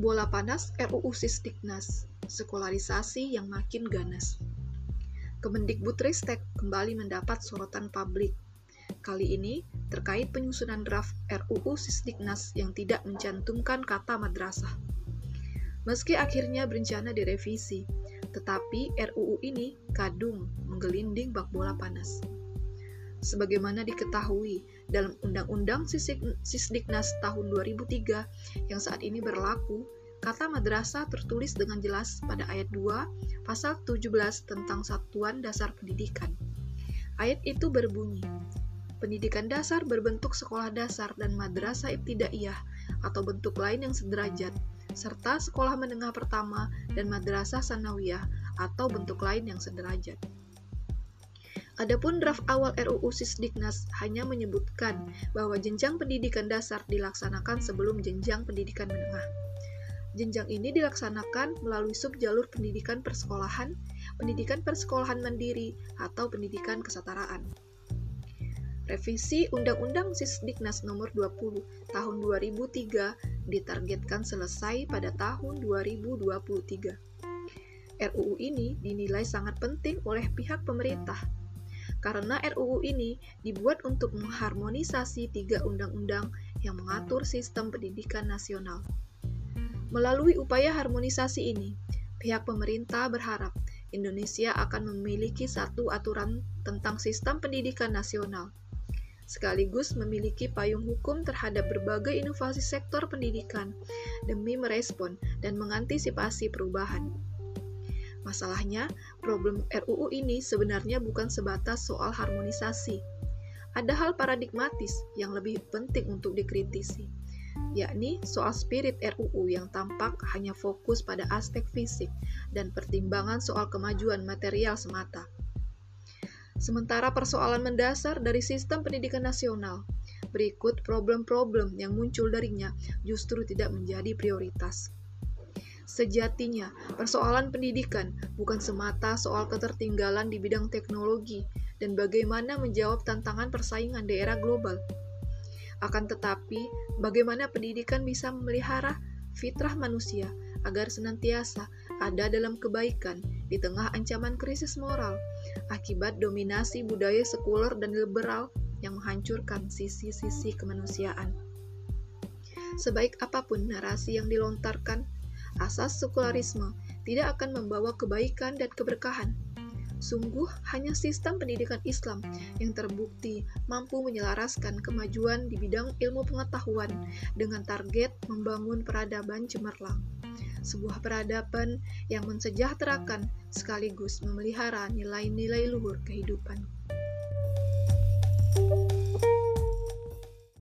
Bola panas RUU Sisdiknas, sekularisasi yang makin ganas. Kemendikbudristek kembali mendapat sorotan publik. Kali ini terkait penyusunan draft RUU Sisdiknas yang tidak mencantumkan kata madrasah. Meski akhirnya berencana direvisi, tetapi RUU ini kadung menggelinding bak bola panas. Sebagaimana diketahui dalam Undang-Undang Sisdiknas tahun 2003 yang saat ini berlaku, kata madrasah tertulis dengan jelas pada ayat 2 pasal 17 tentang Satuan Dasar Pendidikan. Ayat itu berbunyi, Pendidikan dasar berbentuk sekolah dasar dan madrasah ibtidaiyah atau bentuk lain yang sederajat, serta sekolah menengah pertama dan madrasah sanawiyah atau bentuk lain yang sederajat. Adapun draft awal RUU Sisdiknas hanya menyebutkan bahwa jenjang pendidikan dasar dilaksanakan sebelum jenjang pendidikan menengah. Jenjang ini dilaksanakan melalui subjalur pendidikan persekolahan, pendidikan persekolahan mandiri, atau pendidikan kesetaraan. Revisi Undang-Undang Sisdiknas Nomor 20 Tahun 2003 ditargetkan selesai pada tahun 2023. RUU ini dinilai sangat penting oleh pihak pemerintah karena RUU ini dibuat untuk mengharmonisasi tiga undang-undang yang mengatur sistem pendidikan nasional. Melalui upaya harmonisasi ini, pihak pemerintah berharap Indonesia akan memiliki satu aturan tentang sistem pendidikan nasional, sekaligus memiliki payung hukum terhadap berbagai inovasi sektor pendidikan demi merespon dan mengantisipasi perubahan. Masalahnya, problem RUU ini sebenarnya bukan sebatas soal harmonisasi. Ada hal paradigmatis yang lebih penting untuk dikritisi, yakni soal spirit RUU yang tampak hanya fokus pada aspek fisik dan pertimbangan soal kemajuan material semata. Sementara persoalan mendasar dari sistem pendidikan nasional, berikut problem-problem yang muncul darinya justru tidak menjadi prioritas. Sejatinya, persoalan pendidikan bukan semata soal ketertinggalan di bidang teknologi dan bagaimana menjawab tantangan persaingan di era global. Akan tetapi, bagaimana pendidikan bisa memelihara fitrah manusia agar senantiasa ada dalam kebaikan di tengah ancaman krisis moral akibat dominasi budaya sekuler dan liberal yang menghancurkan sisi-sisi kemanusiaan. Sebaik apa pun narasi yang dilontarkan, asas sekularisme tidak akan membawa kebaikan dan keberkahan. Sungguh, hanya sistem pendidikan Islam yang terbukti mampu menyelaraskan kemajuan di bidang ilmu pengetahuan dengan target membangun peradaban cemerlang. Sebuah peradaban yang mensejahterakan sekaligus memelihara nilai-nilai luhur kehidupan.